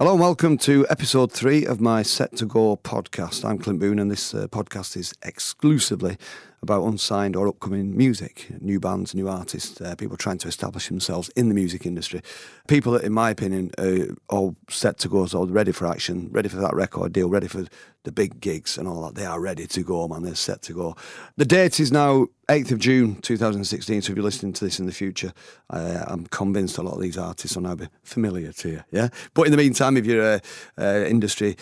Hello and welcome to episode three of my Set to Go podcast. I'm Clint Boon, and this uh, podcast is exclusively about unsigned or upcoming music, new bands, new artists, uh, people trying to establish themselves in the music industry. People that, in my opinion, are all set to go, so ready for action, ready for that record deal, ready for the big gigs and all that. They are ready to go, man. They're set to go. The date is now 8th of June 2016. So if you're listening to this in the future, uh, I'm convinced a lot of these artists will now be familiar to you. Yeah. But in the meantime, if you're a, a industry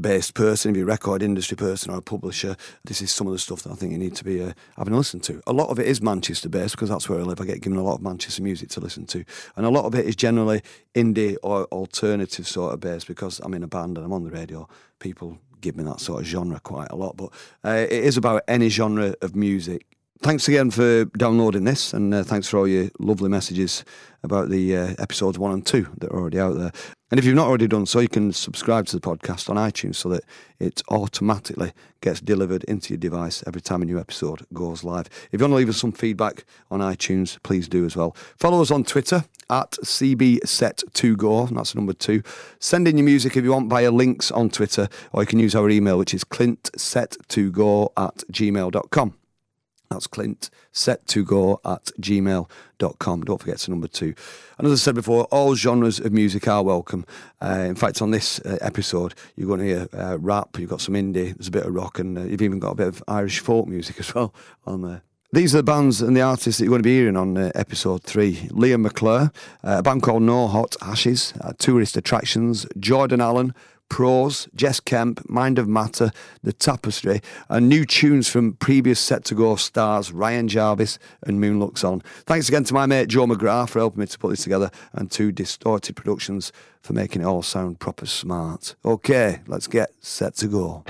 based person, if you're a record industry person or a publisher, this is some of the stuff that I think you need to be uh, having a listen to. A lot of it is Manchester based because that's where I live. I get given a lot of Manchester music to listen to. And a lot of it is generally indie or alternative sort of based because I'm in a band and I'm on the radio. People give me that sort of genre quite a lot. But uh, it is about any genre of music Thanks again for downloading this, and uh, thanks for all your lovely messages about the uh, episodes one and two that are already out there. And if you've not already done so, you can subscribe to the podcast on iTunes so that it automatically gets delivered into your device every time a new episode goes live. If you want to leave us some feedback on iTunes, please do as well. Follow us on Twitter at CBSet2Go, that's number two. Send in your music if you want via links on Twitter, or you can use our email, which is clintset2go at gmail.com. That's Clint, set to go at gmail.com. Don't forget to number two. And as I said before, all genres of music are welcome. Uh, in fact, on this uh, episode, you're going to hear uh, rap, you've got some indie, there's a bit of rock, and uh, you've even got a bit of Irish folk music as well on there. These are the bands and the artists that you're going to be hearing on uh, episode three. Liam McClure, uh, a band called No Hot Ashes, Tourist Attractions, Jordan Allen, Prose, Jess Kemp, Mind of Matter, The Tapestry, and new tunes from previous set to go stars Ryan Jarvis and Moon Looks On. Thanks again to my mate Joe McGrath for helping me to put this together, and to Distorted Productions for making it all sound proper smart. Okay, let's get set to go.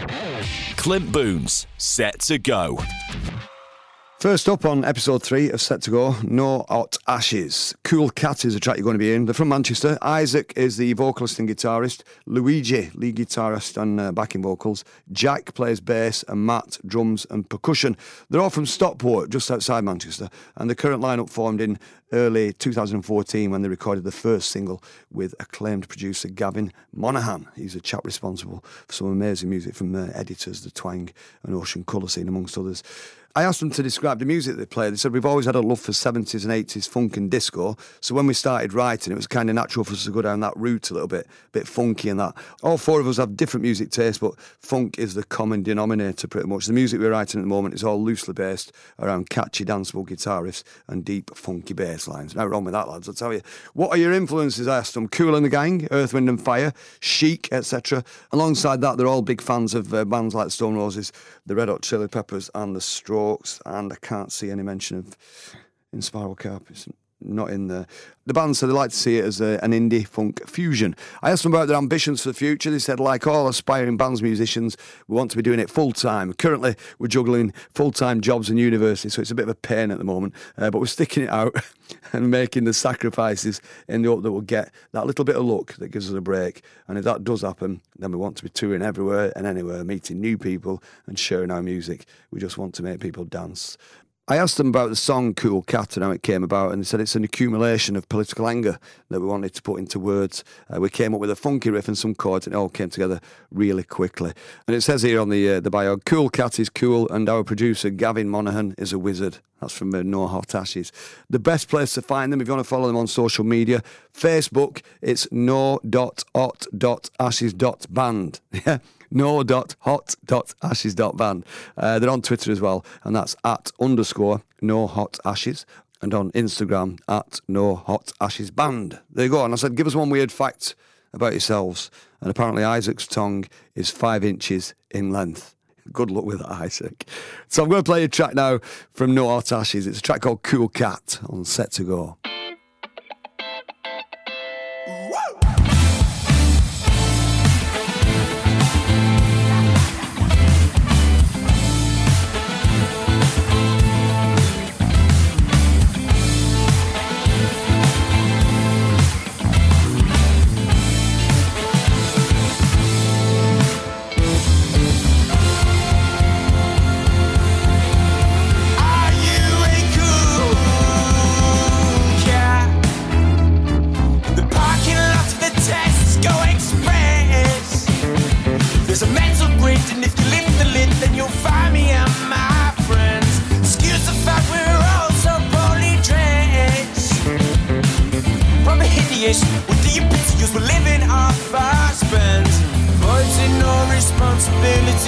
Clint Boon's Set to Go. First up on episode three of Set to Go, No Hot Ashes. Cool Cat is a track you're going to be in. They're from Manchester. Isaac is the vocalist and guitarist. Luigi, lead guitarist and uh, backing vocals. Jack plays bass and Matt, drums and percussion. They're all from Stockport, just outside Manchester. And the current lineup formed in early 2014 when they recorded the first single with acclaimed producer Gavin Monaghan. He's a chap responsible for some amazing music from uh, Editors, The Twang and Ocean Colour Scene, amongst others. I asked them to describe the music they play. They said we've always had a love for 70s and 80s funk and disco. So when we started writing, it was kind of natural for us to go down that route a little bit, a bit funky and that. All four of us have different music tastes, but funk is the common denominator pretty much. The music we're writing at the moment is all loosely based around catchy danceable guitar riffs and deep funky bass lines. No wrong with that, lads. I'll tell you. What are your influences? I asked them. Kool and the Gang, Earth, Wind and Fire, Chic, etc. Alongside that, they're all big fans of uh, bands like Stone Roses, the Red Hot Chili Peppers, and the Strokes, and I can't see any mention of Inspiral Carpets not in the The band said they like to see it as a, an indie funk fusion. I asked them about their ambitions for the future. They said, like all aspiring bands musicians, we want to be doing it full time. Currently, we're juggling full time jobs and university, so it's a bit of a pain at the moment. Uh, but we're sticking it out and making the sacrifices in the hope that we'll get that little bit of luck that gives us a break. And if that does happen, then we want to be touring everywhere and anywhere, meeting new people and sharing our music. We just want to make people dance. I asked them about the song Cool Cat and how it came about, and they said it's an accumulation of political anger that we wanted to put into words. Uh, we came up with a funky riff and some chords, and it all came together really quickly. And it says here on the uh, the bio, Cool Cat is cool, and our producer Gavin Monaghan is a wizard. That's from uh, No Hot Ashes. The best place to find them, if you want to follow them on social media, Facebook, it's no.hot.ashes.band. Yeah no.hot.ashes.band. Uh, they're on Twitter as well, and that's at underscore no hot ashes. And on Instagram at no hot ashes band. There you go. And I said, give us one weird fact about yourselves. And apparently, Isaac's tongue is five inches in length. Good luck with that, Isaac. So I'm going to play a track now from No Hot Ashes. It's a track called Cool Cat on Set to Go.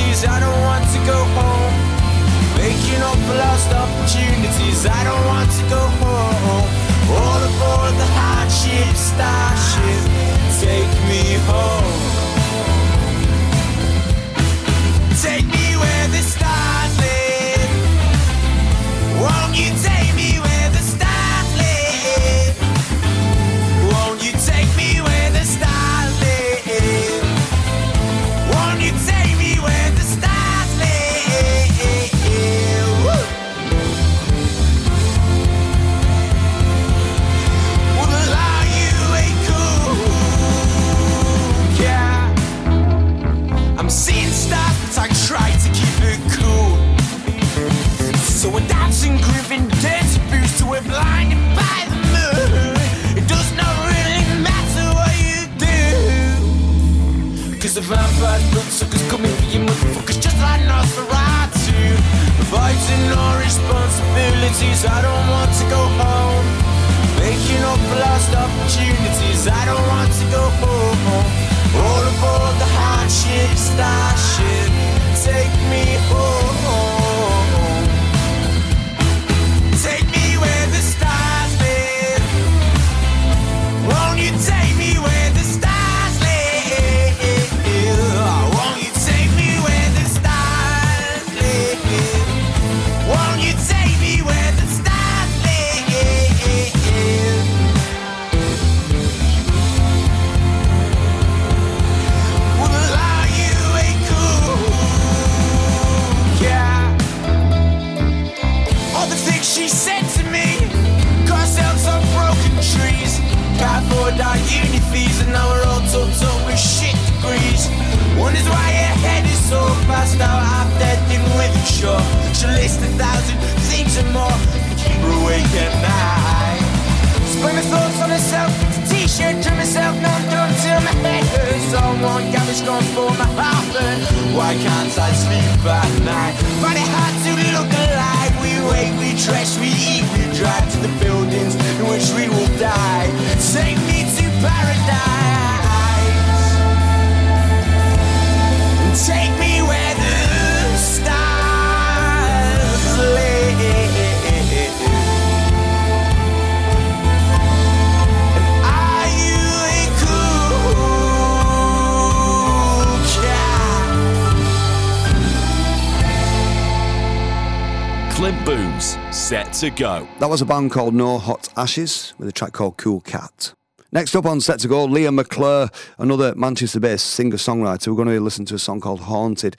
Responsibilities I don't want to go home. Making up for lost opportunities I don't want to go home. All aboard the hardship starship Take me home vampire bloodsuckers coming for you motherfuckers just like Nosferatu. Avoiding no responsibilities, I don't want to go home. Making up lost opportunities, I don't want to go home. All aboard the hardship starship, That was a band called No Hot Ashes with a track called Cool Cat. Next up on set to go, Liam McClure, another Manchester-based singer-songwriter. We're going to listen to a song called Haunted.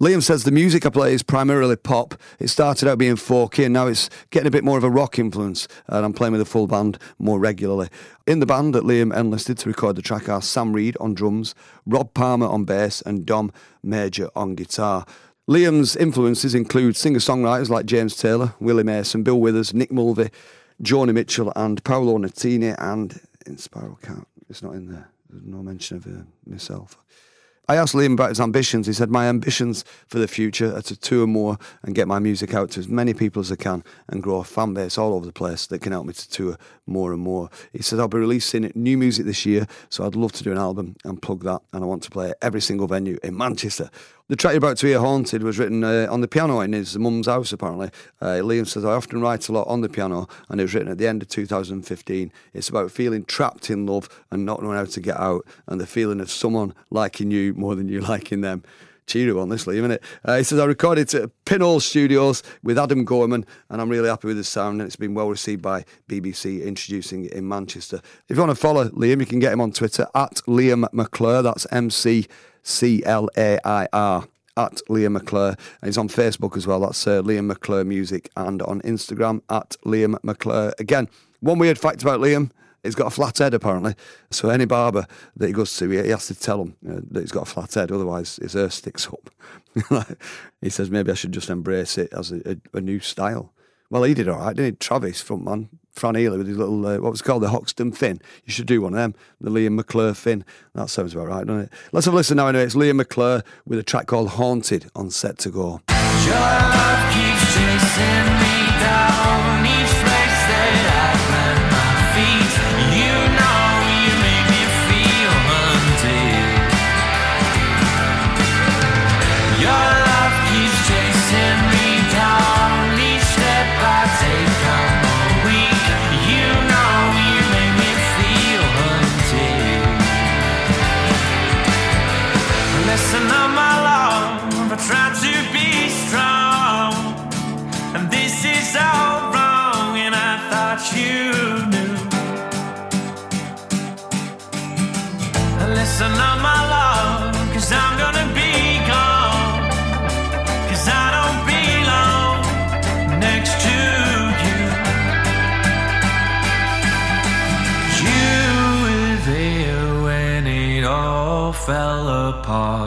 Liam says the music I play is primarily pop. It started out being folky and now it's getting a bit more of a rock influence and I'm playing with a full band more regularly. In the band that Liam enlisted to record the track are Sam Reed on drums, Rob Palmer on bass and Dom Major on guitar. Liam's influences include singer-songwriters like James Taylor, Willie Mason, Bill Withers, Nick Mulvey, Joni Mitchell and Paolo Nutini and in Spiral Count. It's not in there. There's no mention of uh, myself. I asked Liam about his ambitions. He said, My ambitions for the future are to tour more and get my music out to as many people as I can and grow a fan base all over the place that can help me to tour more and more. He said, I'll be releasing new music this year, so I'd love to do an album and plug that. And I want to play every single venue in Manchester. The track you're about to hear, Haunted, was written uh, on the piano in his mum's house, apparently. Uh, Liam says, I often write a lot on the piano, and it was written at the end of 2015. It's about feeling trapped in love and not knowing how to get out, and the feeling of someone liking you more than you liking them. Cheery one, this Liam, isn't it? Uh, he says, I recorded at Pinhole Studios with Adam Gorman, and I'm really happy with the sound, and it's been well received by BBC introducing it in Manchester. If you want to follow Liam, you can get him on Twitter at Liam McClure, that's M C C L A I R at Liam McClure. And he's on Facebook as well. That's uh, Liam McClure Music. And on Instagram at Liam McClure. Again, one weird fact about Liam. He's got a flat head apparently, so any barber that he goes to, he, has to tell him uh, that he's got a flat head, otherwise his hair sticks up. he says maybe I should just embrace it as a, a, a new style. Well, he did all right, didn't he? Travis, frontman, Fran Healy with his little, uh, what was called, the Hoxton fin. You should do one of them, the Liam McClure fin. That sounds about right, doesn't it? Let's have a listen now anyway. It's Liam McClure with a track called Haunted on Set to Go. Apart.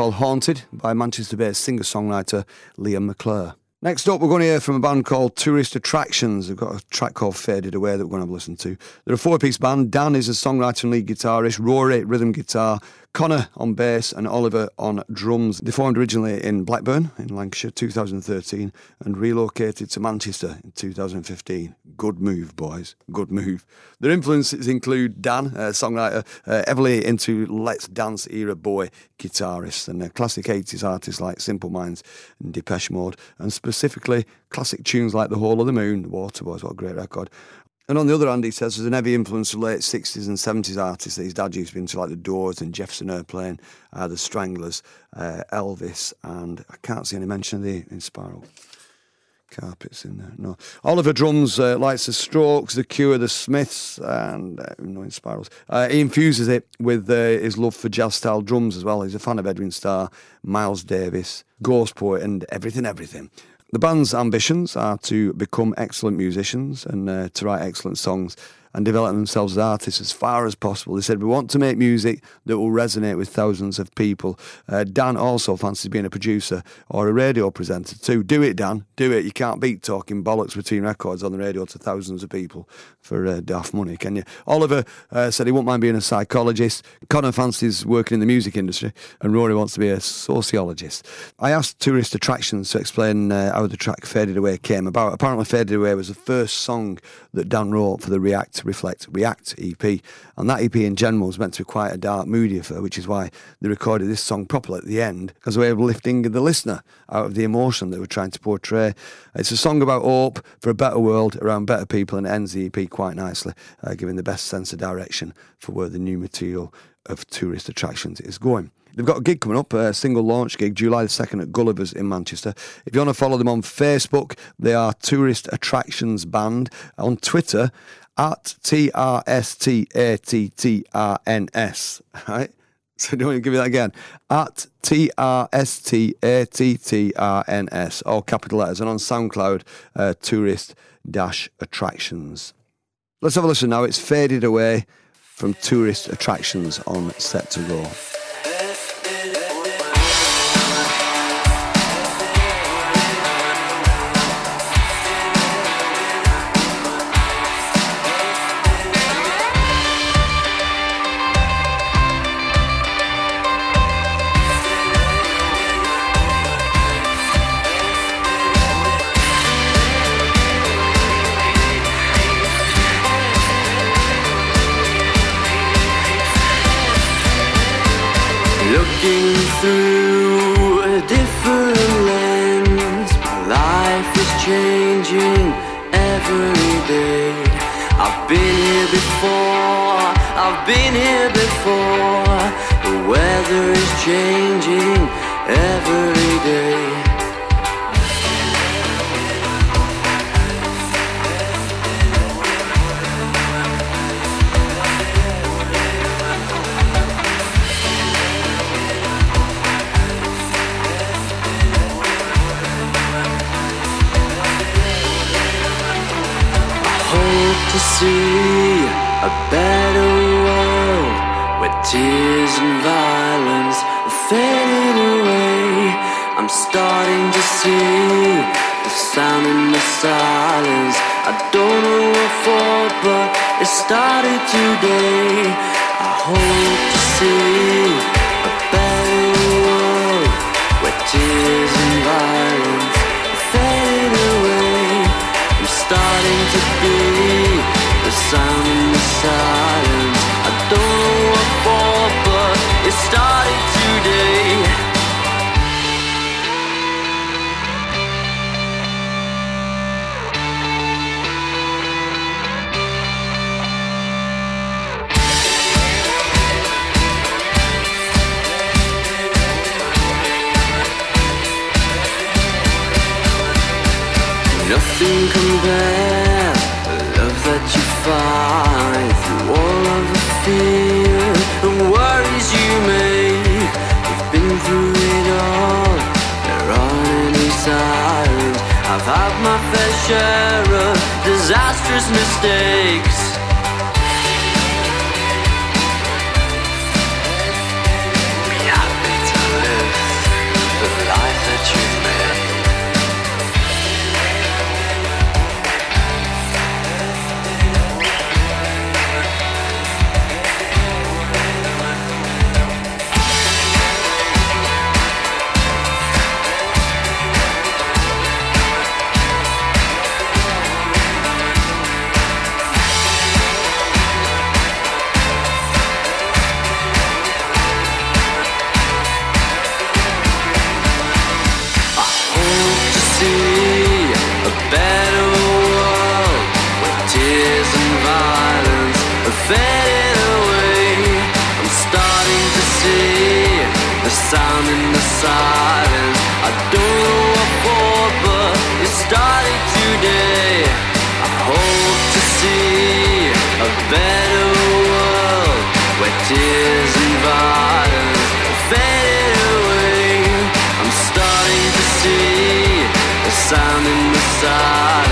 Called Haunted by Manchester based singer songwriter Liam McClure. Next up, we're going to hear from a band called Tourist Attractions. They've got a track called Faded Away that we're going to have a listen to. They're a four piece band. Dan is a songwriter and lead guitarist, Rory, rhythm guitar, Connor on bass, and Oliver on drums. They formed originally in Blackburn in Lancashire 2013 and relocated to Manchester in 2015. Good move, boys. Good move. Their influences include Dan, a songwriter, uh, heavily into Let's Dance era Bowie guitarist, and uh, classic 80s artists like Simple Minds and Depeche Mode, and specifically classic tunes like The Whole of the Moon, The Waterboys, what a great record. And on the other hand, he says there's an heavy influence of late 60s and 70s artists that his dad used to be into, like The Doors and Jefferson Airplane, uh, The Stranglers, uh, Elvis, and I can't see any mention of the Inspiral. Carpets in there. No. Oliver drums uh, likes the Strokes, the Cure, the Smiths, and uh, no Inspirals. Uh, he infuses it with uh, his love for jazz style drums as well. He's a fan of Edwin Starr, Miles Davis, Ghostpoet, and everything, everything. The band's ambitions are to become excellent musicians and uh, to write excellent songs and develop themselves as artists as far as possible. They said, We want to make music that will resonate with thousands of people. Uh, Dan also fancies being a producer or a radio presenter too. Do it, Dan. Do it. You can't beat talking bollocks between records on the radio to thousands of people for uh, daft money, can you? Oliver uh, said he won't mind being a psychologist. Connor fancies working in the music industry, and Rory wants to be a sociologist. I asked Tourist Attractions to explain uh, how the track Faded Away came about. Apparently, Faded Away was the first song that Dan wrote for the React Reflect React EP, and that EP in general was meant to be quite a dark, moody affair, which is why they recorded this song properly at the end as a way of lifting the listener out of the emotion they were trying to portray. It's a song about hope for a better world around better people, and ends the EP quite nicely, uh, giving the best sense of direction for where the new material of tourist attractions is going. They've got a gig coming up, a single launch gig, July the 2nd at Gulliver's in Manchester. If you want to follow them on Facebook, they are Tourist Attractions Band. On Twitter, at T R S T A T T R N S. Right? So do you want to give me that again? At T R S T A T T R N S, all capital letters, and on SoundCloud, uh, Tourist Dash Attractions. Let's have a listen now. It's faded away from Tourist Attractions on Set to Go. Through a different lens, my life is changing every day. I've been here before, I've been here before. The weather is changing every a better world where tears and violence are fading away. I'm starting to see the sound in the silence. I don't know what for, but it started today. I hope to see a better world where tears and violence fading away. I'm starting to be I don't know what for, but it started today. Nothing compare I've had my fair share of disastrous mistakes. Tears and violence are fading away. I'm starting to see the sound in the silence. I don't know what for, but it started today. I hope to see a better world where tears and violence are fading away. I'm starting to see the sound in the silence.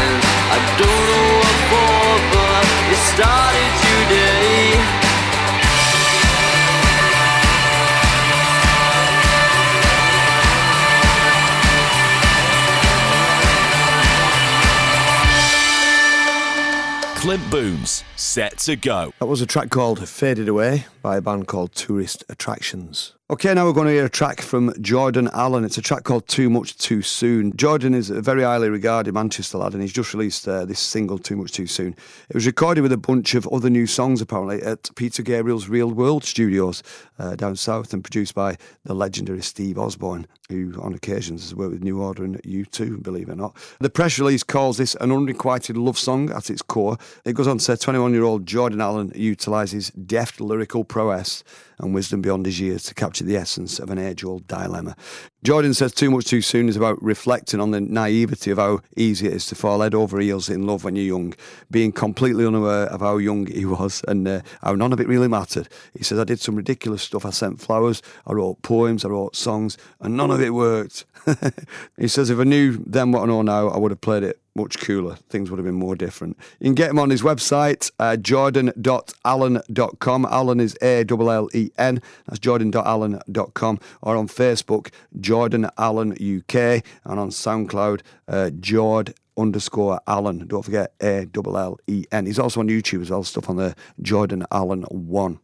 Clint Boon's, set to go. That was a track called Faded Away by a band called Tourist Attractions. Okay, now we're going to hear a track from Jordan Allen. It's a track called Too Much Too Soon. Jordan is a very highly regarded Manchester lad and he's just released uh, this single, Too Much Too Soon. It was recorded with a bunch of other new songs, apparently, at Peter Gabriel's Real World Studios uh, down south and produced by the legendary Steve Osborne, who on occasions has worked with New Order and U2, believe it or not. The press release calls this an unrequited love song at its core. It goes on to say 21 year old Jordan Allen utilises deft lyrical prowess and wisdom beyond his years to capture the essence of an age old dilemma. Jordan says Too Much Too Soon is about reflecting on the naivety of how easy it is to fall head over heels in love when you're young, being completely unaware of how young he was and uh, how none of it really mattered. He says, I did some ridiculous stuff. I sent flowers, I wrote poems, I wrote songs, and none of it worked. he says, if I knew then what I know now, I would have played it much cooler. Things would have been more different. You can get him on his website, uh, jordan.allen.com. Allen is A L L E N. That's jordan.allen.com. Or on Facebook, Jordan Allen UK. And on SoundCloud, uh, Jord underscore Allen. Don't forget A L L E N. He's also on YouTube as well, stuff on the Jordan Allen 1.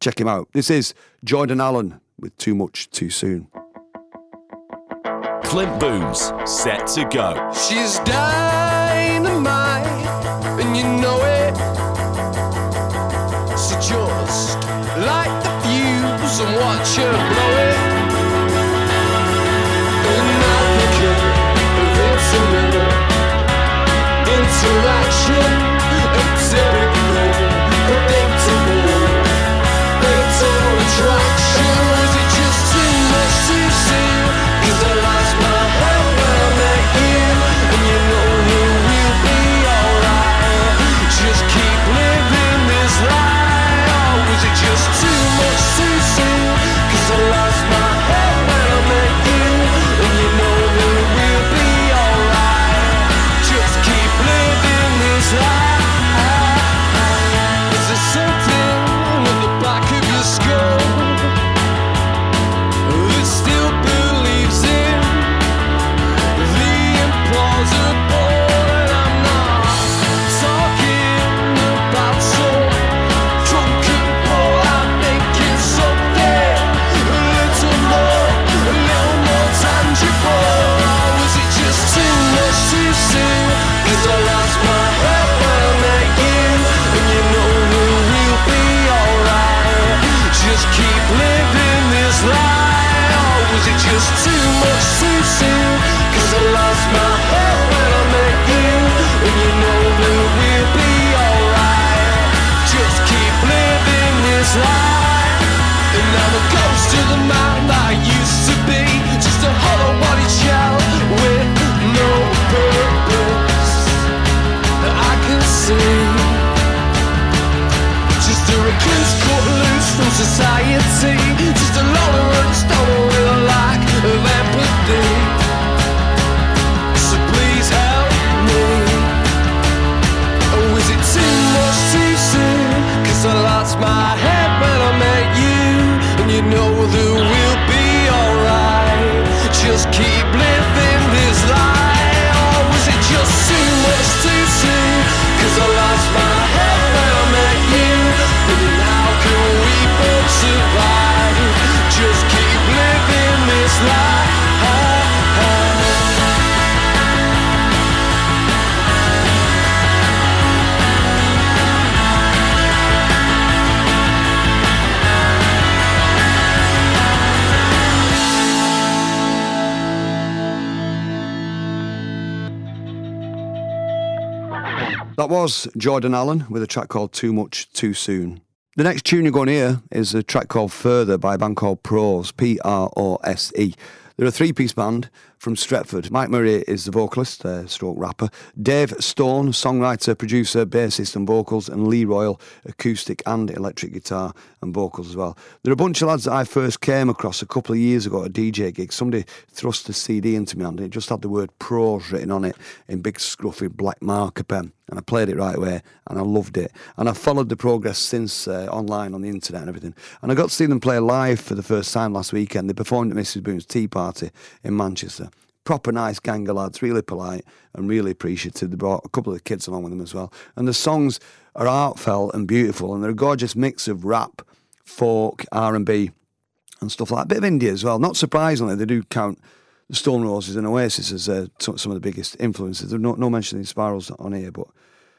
Check him out. This is Jordan Allen with Too Much Too Soon. Clint Boon's, set to go. She's dynamite, That was Jordan Allen with a track called Too Much Too Soon. The next tune you're going to hear is a track called Further by a band called Prose, P R O S E. They're a three piece band from Stretford. Mike Murray is the vocalist, uh, stroke rapper. Dave Stone, songwriter, producer, bassist, and vocals. And Lee Royal, acoustic and electric guitar and vocals as well. There are a bunch of lads that I first came across a couple of years ago at a DJ gig. Somebody thrust a CD into me and it just had the word Prose written on it in big scruffy black marker pen. And I played it right away and I loved it. And I've followed the progress since uh, online on the internet and everything. And I got to see them play live for the first time last weekend. They performed at Mrs. Boone's Tea Party in Manchester. Proper nice gang of lads, really polite and really appreciative. They brought a couple of kids along with them as well. And the songs are heartfelt and beautiful, and they're a gorgeous mix of rap, folk, R&B, and stuff like that. A bit of India as well. Not surprisingly, they do count the Stone Roses and Oasis as uh, some of the biggest influences. There's no, no mention of the Spirals on here, but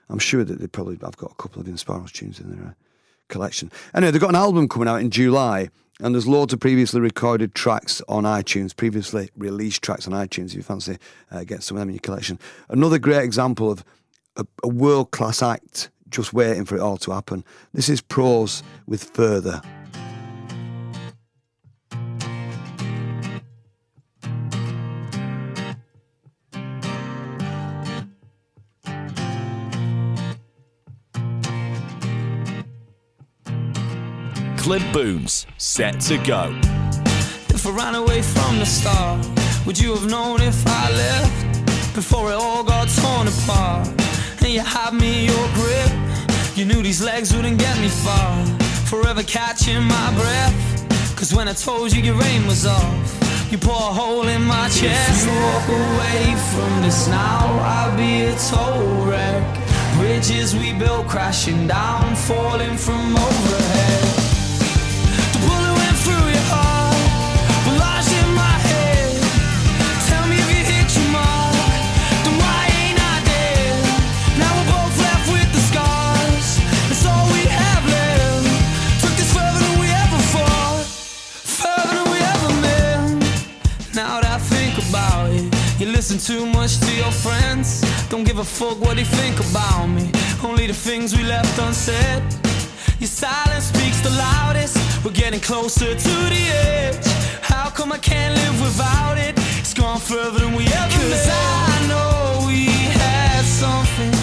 I'm sure that they probably I've got a couple of the Inspirals tunes in their uh, collection. Anyway, they've got an album coming out in July, and there's loads of previously recorded tracks on iTunes, previously released tracks on iTunes. If you fancy uh, getting some of them in your collection, another great example of a, a world class act just waiting for it all to happen. This is Prose with Further. Clint Boon's, set to go. If I ran away from the start, would you have known if I left before it all got torn apart? And you had me in your grip, you knew these legs wouldn't get me far. Forever catching my breath, cause when I told you your aim was off, you pour a hole in my chest. If you walk away from this now, I'll be a total wreck. Bridges we built crashing down, falling from overhead. Give a fuck what they think about me. Only the things we left unsaid. Your silence speaks the loudest. We're getting closer to the edge. How come I can't live without it? It's gone further than we ever Cause I know we had something.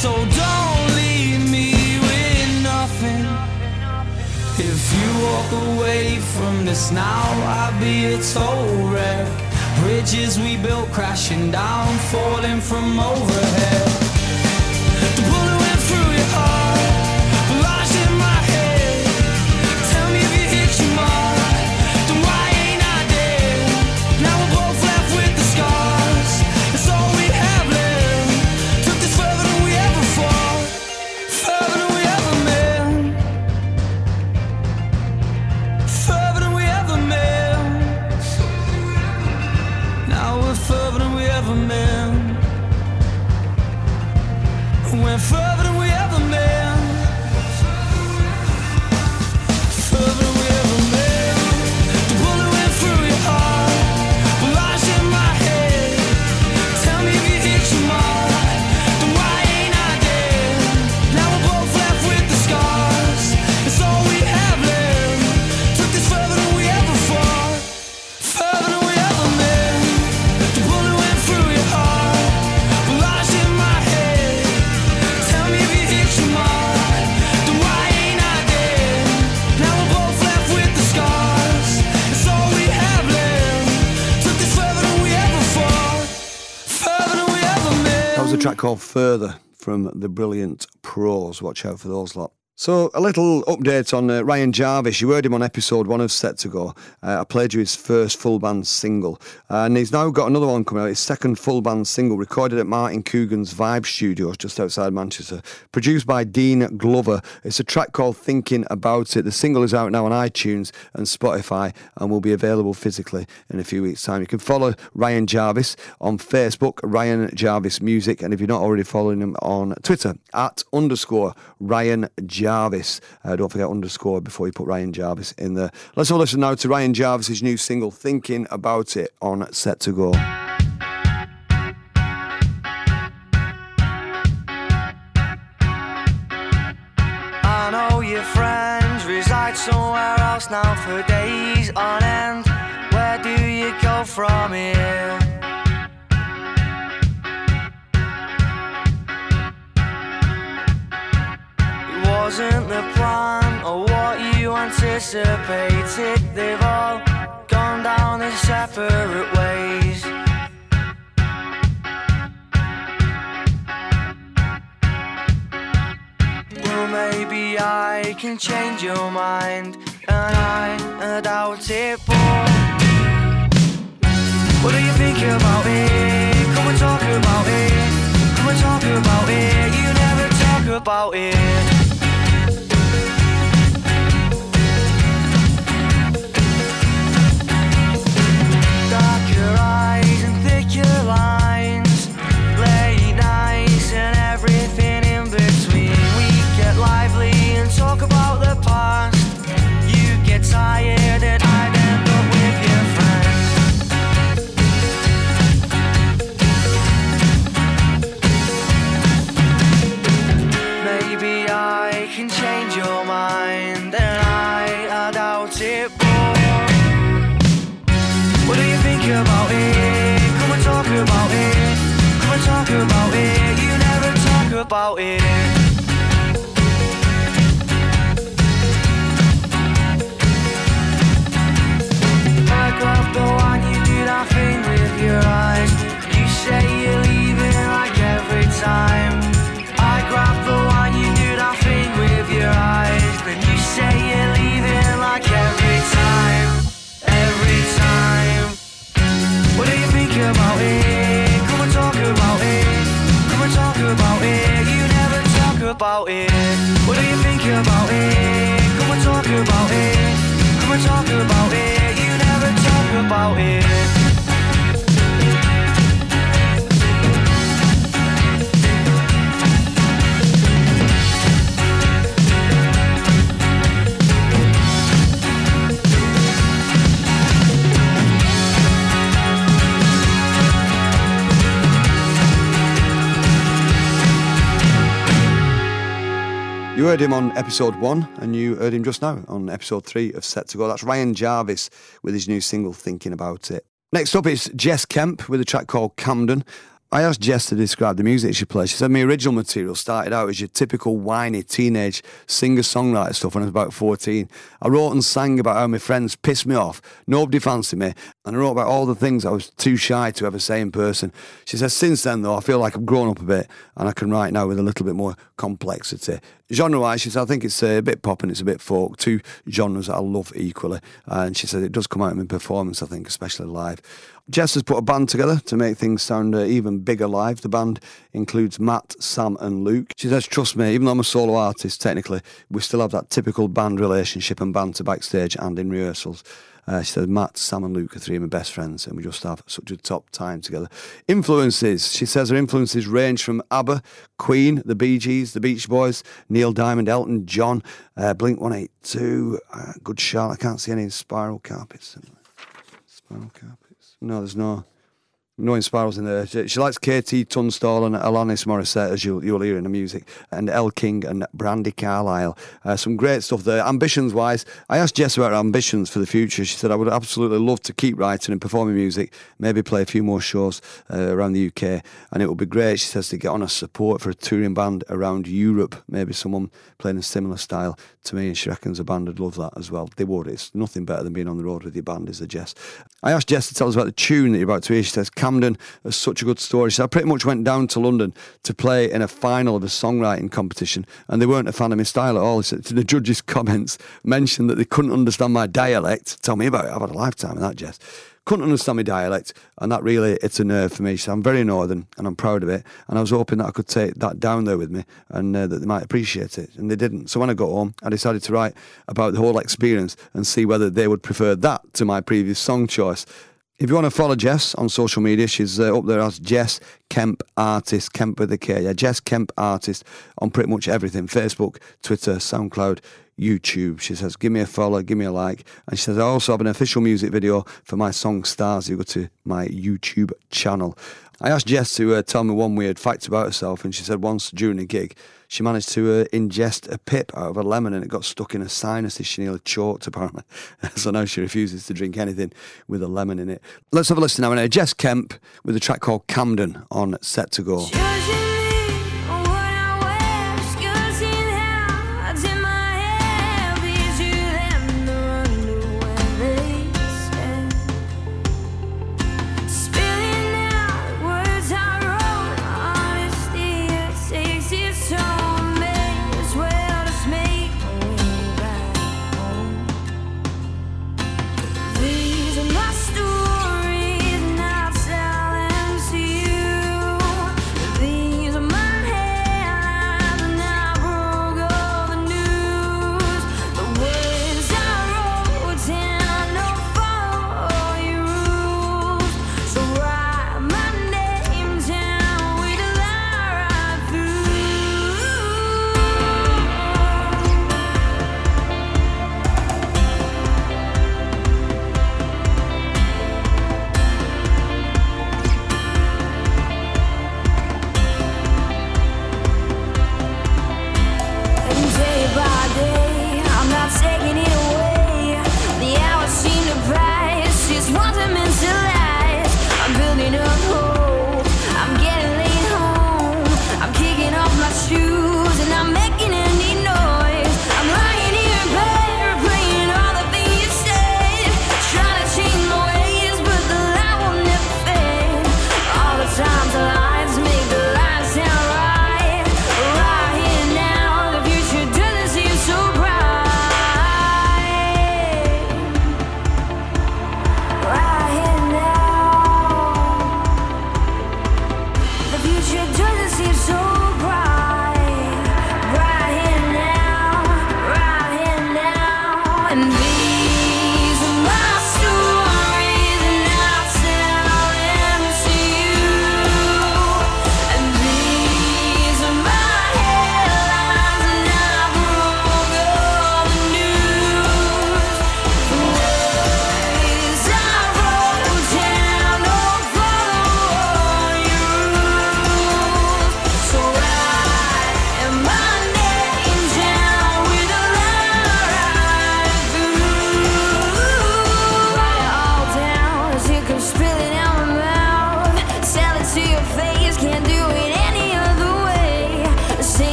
So don't leave me with nothing. If you walk away from this now, I'll be a total wreck. Bridges we built crashing down, falling from overhead. Called Further from the brilliant Prose. Watch out for those lot. So, a little update on uh, Ryan Jarvis. You heard him on episode one of Set to Go. Uh, I played you his first full band single, and he's now got another one coming out. His second full band single, recorded at Martin Coogan's Vibe Studios just outside Manchester, produced by Dean Glover. It's a track called Thinking About It. The single is out now on iTunes and Spotify, and will be available physically in a few weeks' time. You can follow Ryan Jarvis on Facebook, Ryan Jarvis Music, and if you're not already following him on Twitter, at underscore Ryan Jarvis. Uh, don't forget underscore before you put Ryan Jarvis in there. Let's all listen now to Ryan Jarvis's new single, Thinking About It, on Set to Go. I know your friends reside somewhere else now for days on end. Where do you go from here? Wasn't the plan or what you anticipated. They've all gone down their separate ways. Well, maybe I can change your mind, and I doubt it, but what do you think about it? Come and talk about it. Come and talk about it. You never talk about it. Get about it. What do you think about it? Come and talk about it. Come and talk about it. You never talk about it. You heard him on episode one, and you heard him just now on episode three of Set to Go. That's Ryan Jarvis with his new single, Thinking About It. Next up is Jess Kemp with a track called Camden. I asked Jess to describe the music she plays. She said my original material started out as your typical whiny teenage singer-songwriter stuff when I was about 14. I wrote and sang about how my friends pissed me off, nobody fancied me, and I wrote about all the things I was too shy to ever say in person. She says, since then though, I feel like I've grown up a bit and I can write now with a little bit more complexity. Genre-wise, she says, I think it's uh, a bit pop and it's a bit folk, two genres that I love equally. And she said it does come out in performance, I think, especially live. Jess has put a band together to make things sound uh, even bigger live. The band includes Matt, Sam, and Luke. She says, Trust me, even though I'm a solo artist, technically, we still have that typical band relationship and banter backstage and in rehearsals. Uh, she said, Matt, Sam, and Luke are three of my best friends, and we just have such a top time together. Influences. She says her influences range from ABBA, Queen, the Bee Gees, the Beach Boys, Neil Diamond, Elton John, uh, Blink 182, uh, Good Shot. I can't see any spiral carpets. Spiral carpets? No, there's no. No Inspirals in there. She, she likes KT Tunstall and Alanis Morissette, as you'll, you'll hear in the music, and Elle King and Brandi Carlile. Uh, some great stuff there. Ambitions wise, I asked Jess about her ambitions for the future. She said, I would absolutely love to keep writing and performing music, maybe play a few more shows uh, around the UK, and it would be great, she says, to get on a support for a touring band around Europe, maybe someone playing a similar style to me, and she reckons a band would love that as well. They would. It's nothing better than being on the road with your band, is a Jess. I asked Jess to tell us about the tune that you're about to hear. She says, Camden has such a good story. So I pretty much went down to London to play in a final of a songwriting competition, and they weren't a fan of my style at all. Said, the judges' comments mentioned that they couldn't understand my dialect. Tell me about it. I've had a lifetime of that, Jess. Couldn't understand my dialect, and that really, it's a nerve for me. So I'm very northern, and I'm proud of it. And I was hoping that I could take that down there with me, and uh, that they might appreciate it, and they didn't. So when I got home, I decided to write about the whole experience and see whether they would prefer that to my previous song choice. If you want to follow Jess on social media, she's uh, up there as Jess Kemp Artist, Kemp with a K. Yeah, Jess Kemp Artist on pretty much everything Facebook, Twitter, SoundCloud, YouTube. She says, give me a follow, give me a like. And she says, I also have an official music video for my song Stars. You go to my YouTube channel. I asked Jess to uh, tell me one weird fact about herself, and she said once during a gig, she managed to uh, ingest a pip out of a lemon and it got stuck in her sinuses. She nearly choked, apparently. so now she refuses to drink anything with a lemon in it. Let's have a listen now. Now, Jess Kemp with a track called Camden on Set to Go.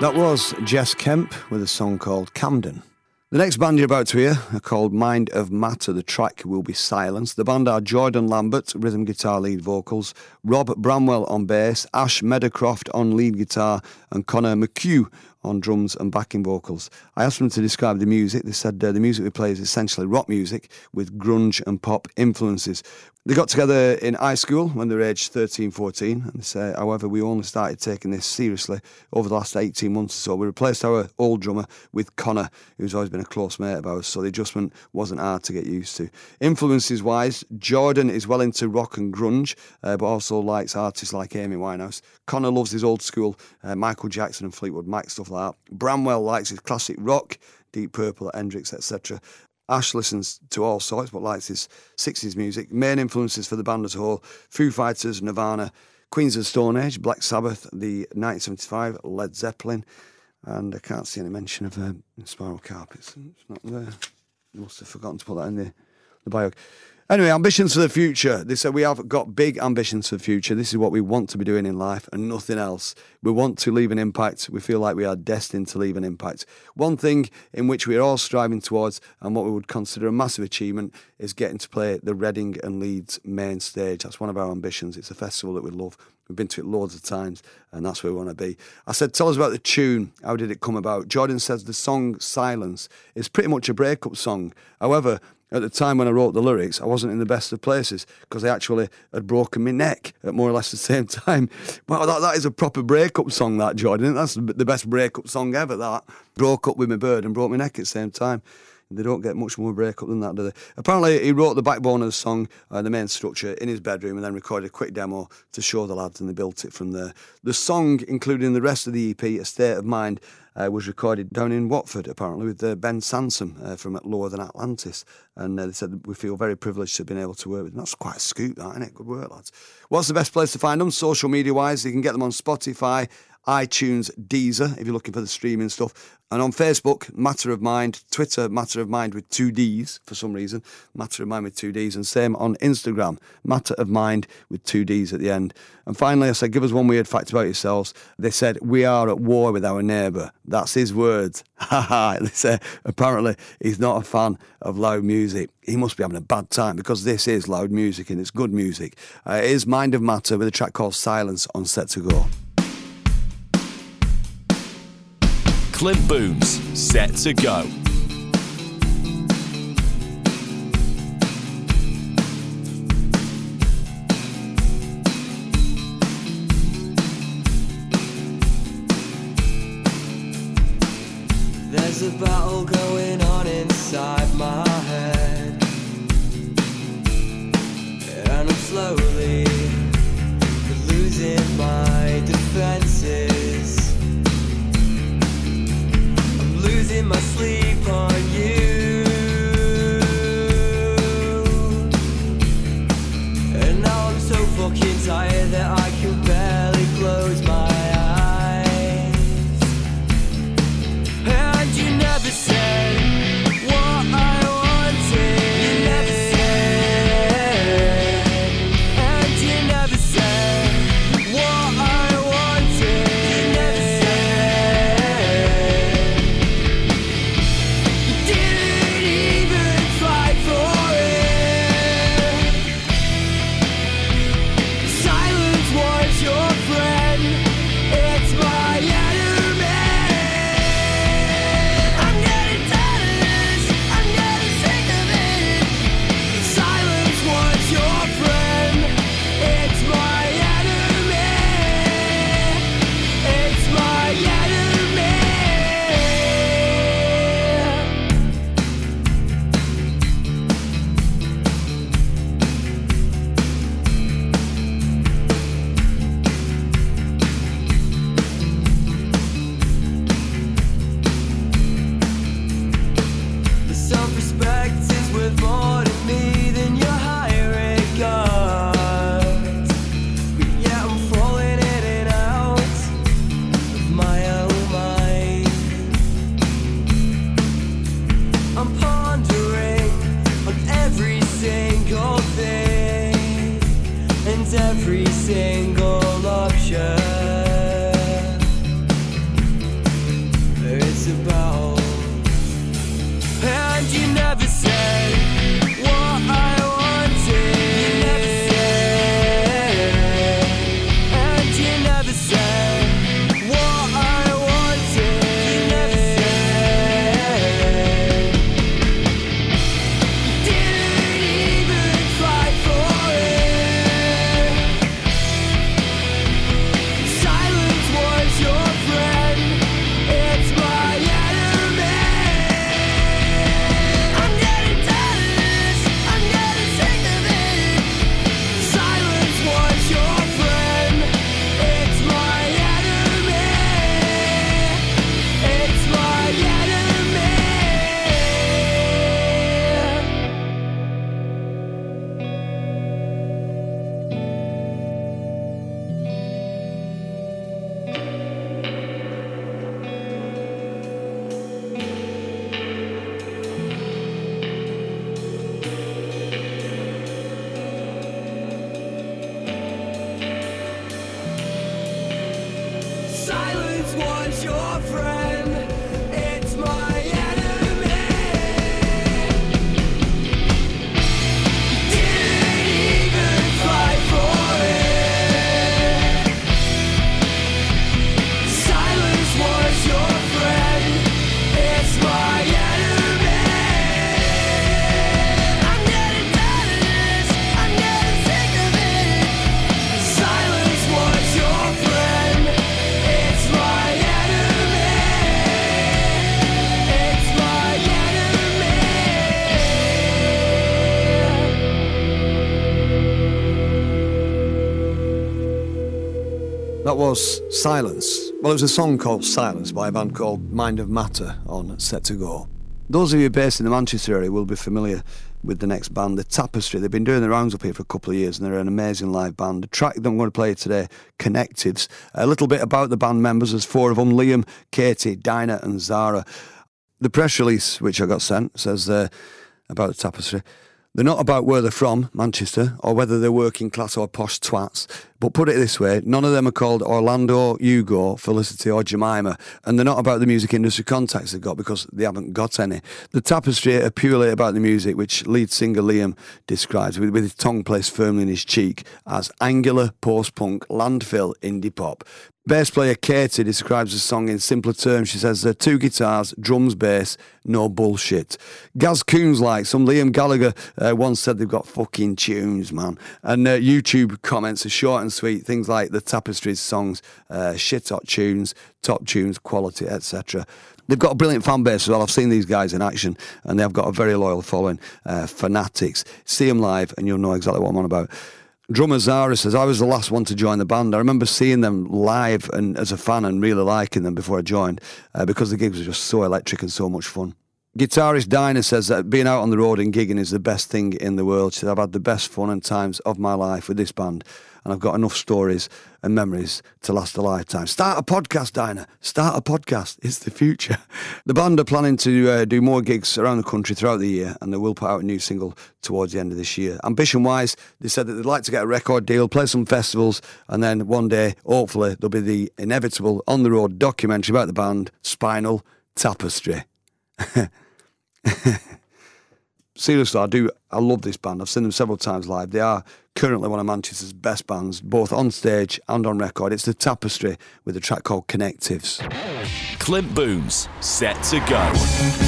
That was Jess Kemp with a song called Camden. The next band you're about to hear are called Mind of Matter. The track will be Silence. The band are Jordan Lambert, rhythm guitar lead vocals, Rob Bramwell on bass, Ash Meadowcroft on lead guitar, and Connor McHugh on drums and backing vocals. I asked them to describe the music. They said uh, the music we play is essentially rock music with grunge and pop influences. They got together in high school when they were aged 13, 14, and they say, however, we only started taking this seriously over the last 18 months or so. We replaced our old drummer with Connor, who's always been a close mate of ours, so the adjustment wasn't hard to get used to. Influences wise, Jordan is well into rock and grunge, uh, but also likes artists like Amy Winehouse. Connor loves his old school uh, Michael Jackson and Fleetwood Mac stuff like that. Bramwell likes his classic rock, Deep Purple, Hendrix, etc. Ash listens to all sorts, but likes his 60s music. Main influences for the band as a whole Foo Fighters, Nirvana, Queens of Stone Age, Black Sabbath, the 1975, Led Zeppelin, and I can't see any mention of uh, Spiral Carpets. It's not there. Must have forgotten to put that in the, the bio. Anyway, ambitions for the future. They said we have got big ambitions for the future. This is what we want to be doing in life and nothing else. We want to leave an impact. We feel like we are destined to leave an impact. One thing in which we are all striving towards and what we would consider a massive achievement is getting to play the Reading and Leeds main stage. That's one of our ambitions. It's a festival that we love. We've been to it loads of times, and that's where we want to be. I said, Tell us about the tune. How did it come about? Jordan says the song Silence is pretty much a breakup song. However, at the time when I wrote the lyrics, I wasn't in the best of places because I actually had broken my neck at more or less the same time. Well, that, that is a proper breakup song, that, Jordan. That's the best breakup song ever, that. Broke up with my bird and broke my neck at the same time. They don't get much more breakup than that, do they? Apparently, he wrote the backbone of the song, uh, the main structure, in his bedroom and then recorded a quick demo to show the lads, and they built it from there. The song, including the rest of the EP, A State of Mind, uh, was recorded down in Watford, apparently, with uh, Ben Sansom uh, from Lower Than Atlantis. And uh, they said we feel very privileged to have been able to work with them. That's quite a scoop, that, isn't it? Good work, lads. What's the best place to find them? Social media wise, you can get them on Spotify, iTunes, Deezer, if you're looking for the streaming stuff. And on Facebook, Matter of Mind, Twitter, Matter of Mind with two D's for some reason, Matter of Mind with two D's, and same on Instagram, Matter of Mind with two D's at the end. And finally, I said, give us one weird fact about yourselves. They said, we are at war with our neighbour. That's his words. Ha ha. They say, apparently, he's not a fan of loud music. He must be having a bad time because this is loud music and it's good music. Uh, it is Mind of Matter with a track called Silence on Set to Go. Clint Boon's, Set to Go. There's a battle going on inside my head. And I'm slowly losing my defenses. I'm my sleep about. That was Silence. Well, it was a song called Silence by a band called Mind of Matter on Set to Go. Those of you based in the Manchester area will be familiar with the next band, The Tapestry. They've been doing the rounds up here for a couple of years and they're an amazing live band. The track that I'm going to play today, Connectives. A little bit about the band members. There's four of them Liam, Katie, Dinah, and Zara. The press release, which I got sent, says uh, about the Tapestry. They're not about where they're from, Manchester, or whether they're working class or posh twats. But put it this way, none of them are called Orlando, Hugo, Felicity, or Jemima. And they're not about the music industry contacts they've got because they haven't got any. The tapestry are purely about the music, which lead singer Liam describes with, with his tongue placed firmly in his cheek as angular, post punk, landfill, indie pop. Bass player Katie describes the song in simpler terms. She says two guitars, drums, bass, no bullshit. Gaz Coombes like some Liam Gallagher uh, once said they've got fucking tunes, man. And uh, YouTube comments are short and sweet. Things like the Tapestries songs, uh, shit hot tunes, top tunes, quality, etc. They've got a brilliant fan base as well. I've seen these guys in action, and they've got a very loyal following. Uh, fanatics, see them live, and you'll know exactly what I'm on about. Drummer Zara says, I was the last one to join the band. I remember seeing them live and as a fan and really liking them before I joined uh, because the gigs were just so electric and so much fun. Guitarist Dinah says that being out on the road and gigging is the best thing in the world. She said, I've had the best fun and times of my life with this band and I've got enough stories and memories to last a lifetime. Start a podcast, Dinah. Start a podcast. It's the future. The band are planning to uh, do more gigs around the country throughout the year, and they will put out a new single towards the end of this year. Ambition wise, they said that they'd like to get a record deal, play some festivals, and then one day, hopefully, there'll be the inevitable on the road documentary about the band, Spinal Tapestry. seriously, I do. I love this band. I've seen them several times live. They are currently one of Manchester's best bands, both on stage and on record. It's the Tapestry with a track called Connectives. Clint Boon's, set to go.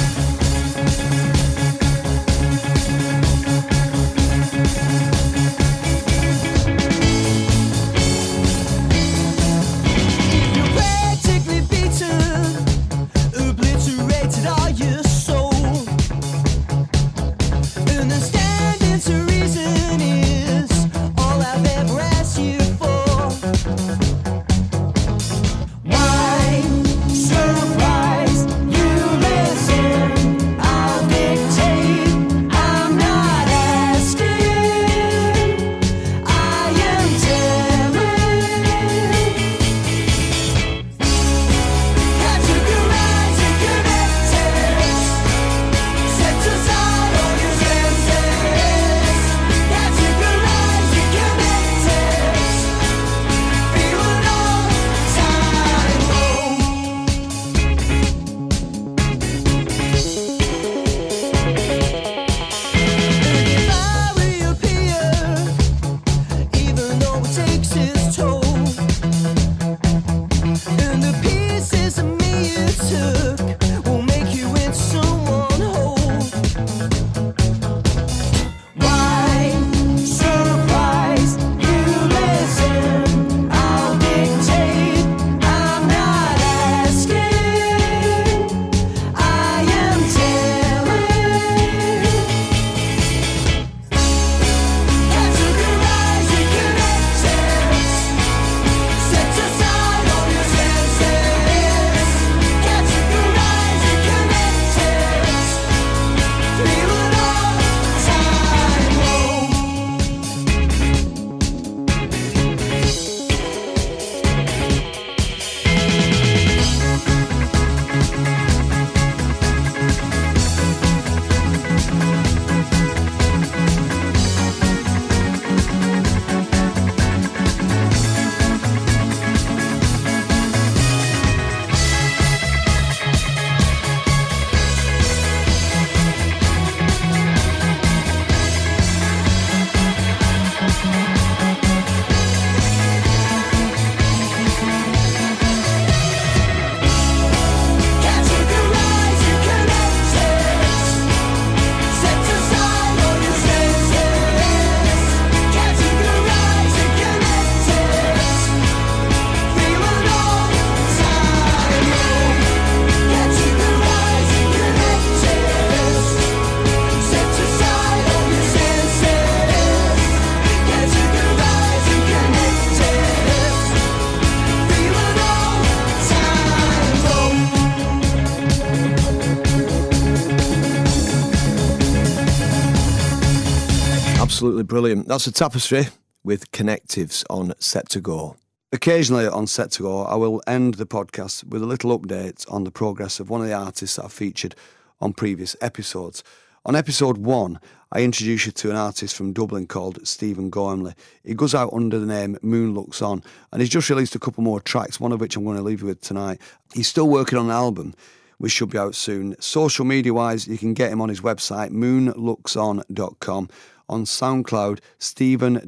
Absolutely brilliant. That's a tapestry with connectives on Set to Go. Occasionally on Set to Go, I will end the podcast with a little update on the progress of one of the artists that I've featured on previous episodes. On episode one, I introduced you to an artist from Dublin called Stephen Gormley. He goes out under the name Moon Looks On, and he's just released a couple more tracks, one of which I'm going to leave you with tonight. He's still working on an album, which should be out soon. Social media wise, you can get him on his website, moonlookson.com. On SoundCloud, Stephen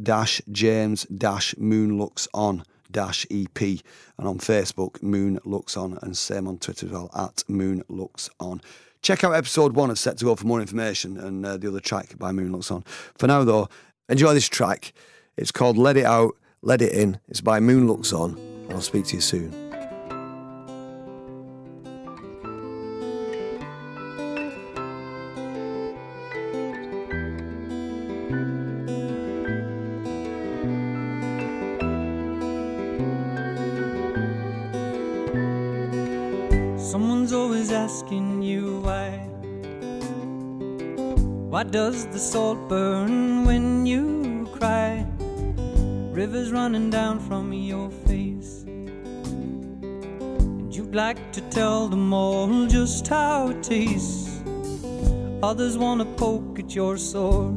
James Moonlookson dash EP and on Facebook Moon Looks On and same on Twitter as well at Moon Looks On. Check out episode one at Set to Go for more information and uh, the other track by Moon Looks On. For now though, enjoy this track. It's called Let It Out, Let It In. It's by Moon Looks On. I'll speak to you soon. Why does the salt burn when you cry? Rivers running down from your face. And you'd like to tell them all just how it tastes. Others wanna poke at your sores.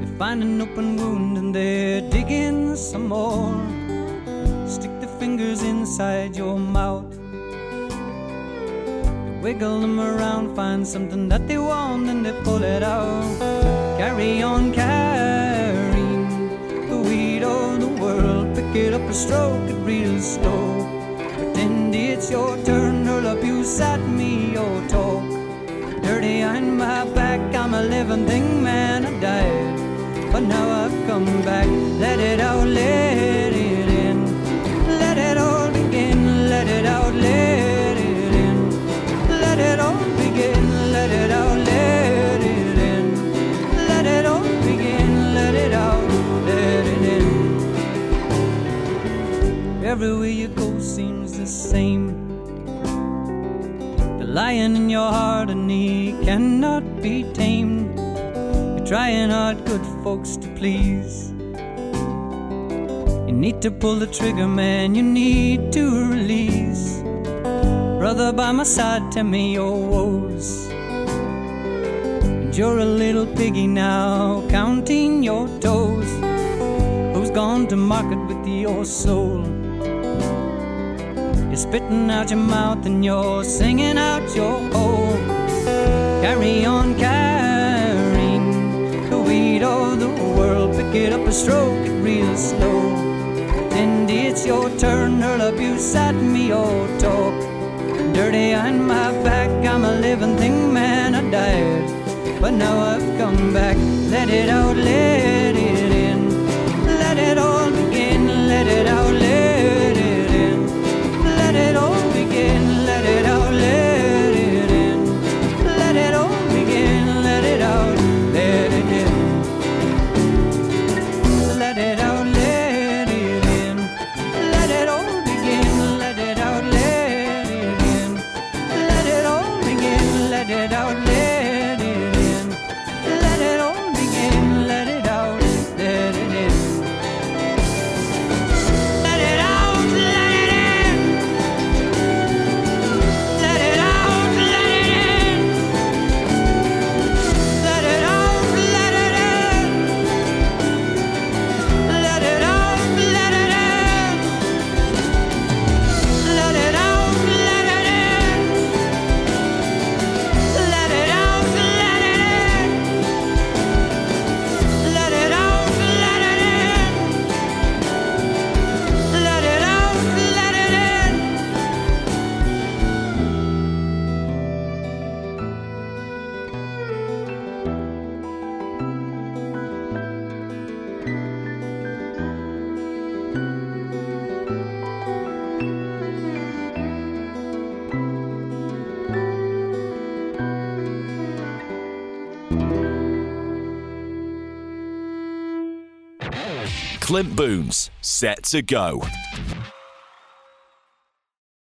They find an open wound and they're digging some more. Stick the fingers inside your mouth. Wiggle them around, find something that they want, and they pull it out. Carry on carrying the weight of the world. Pick it up and stroke it real slow. Pretend it's your turn, hurl abuse at me or talk. Dirty on my back, I'm a living thing, man. I died, but now I've come back. Let it out, let it in. Let it all begin, let it out, let Everywhere you go seems the same. The lion in your heart and he cannot be tamed. You're trying hard, good folks, to please. You need to pull the trigger, man. You need to release. Brother by my side, tell me your woes. And you're a little piggy now, counting your toes. Who's gone to market with your soul? You're spitting out your mouth and you're singing out your hole. Carry on carrying the weight of the world. Pick it up and stroke it real slow. Pretend it's your turn, hurl abuse at me or talk. Dirty on now I've come back. Let it out, Clint Boon's, set to go.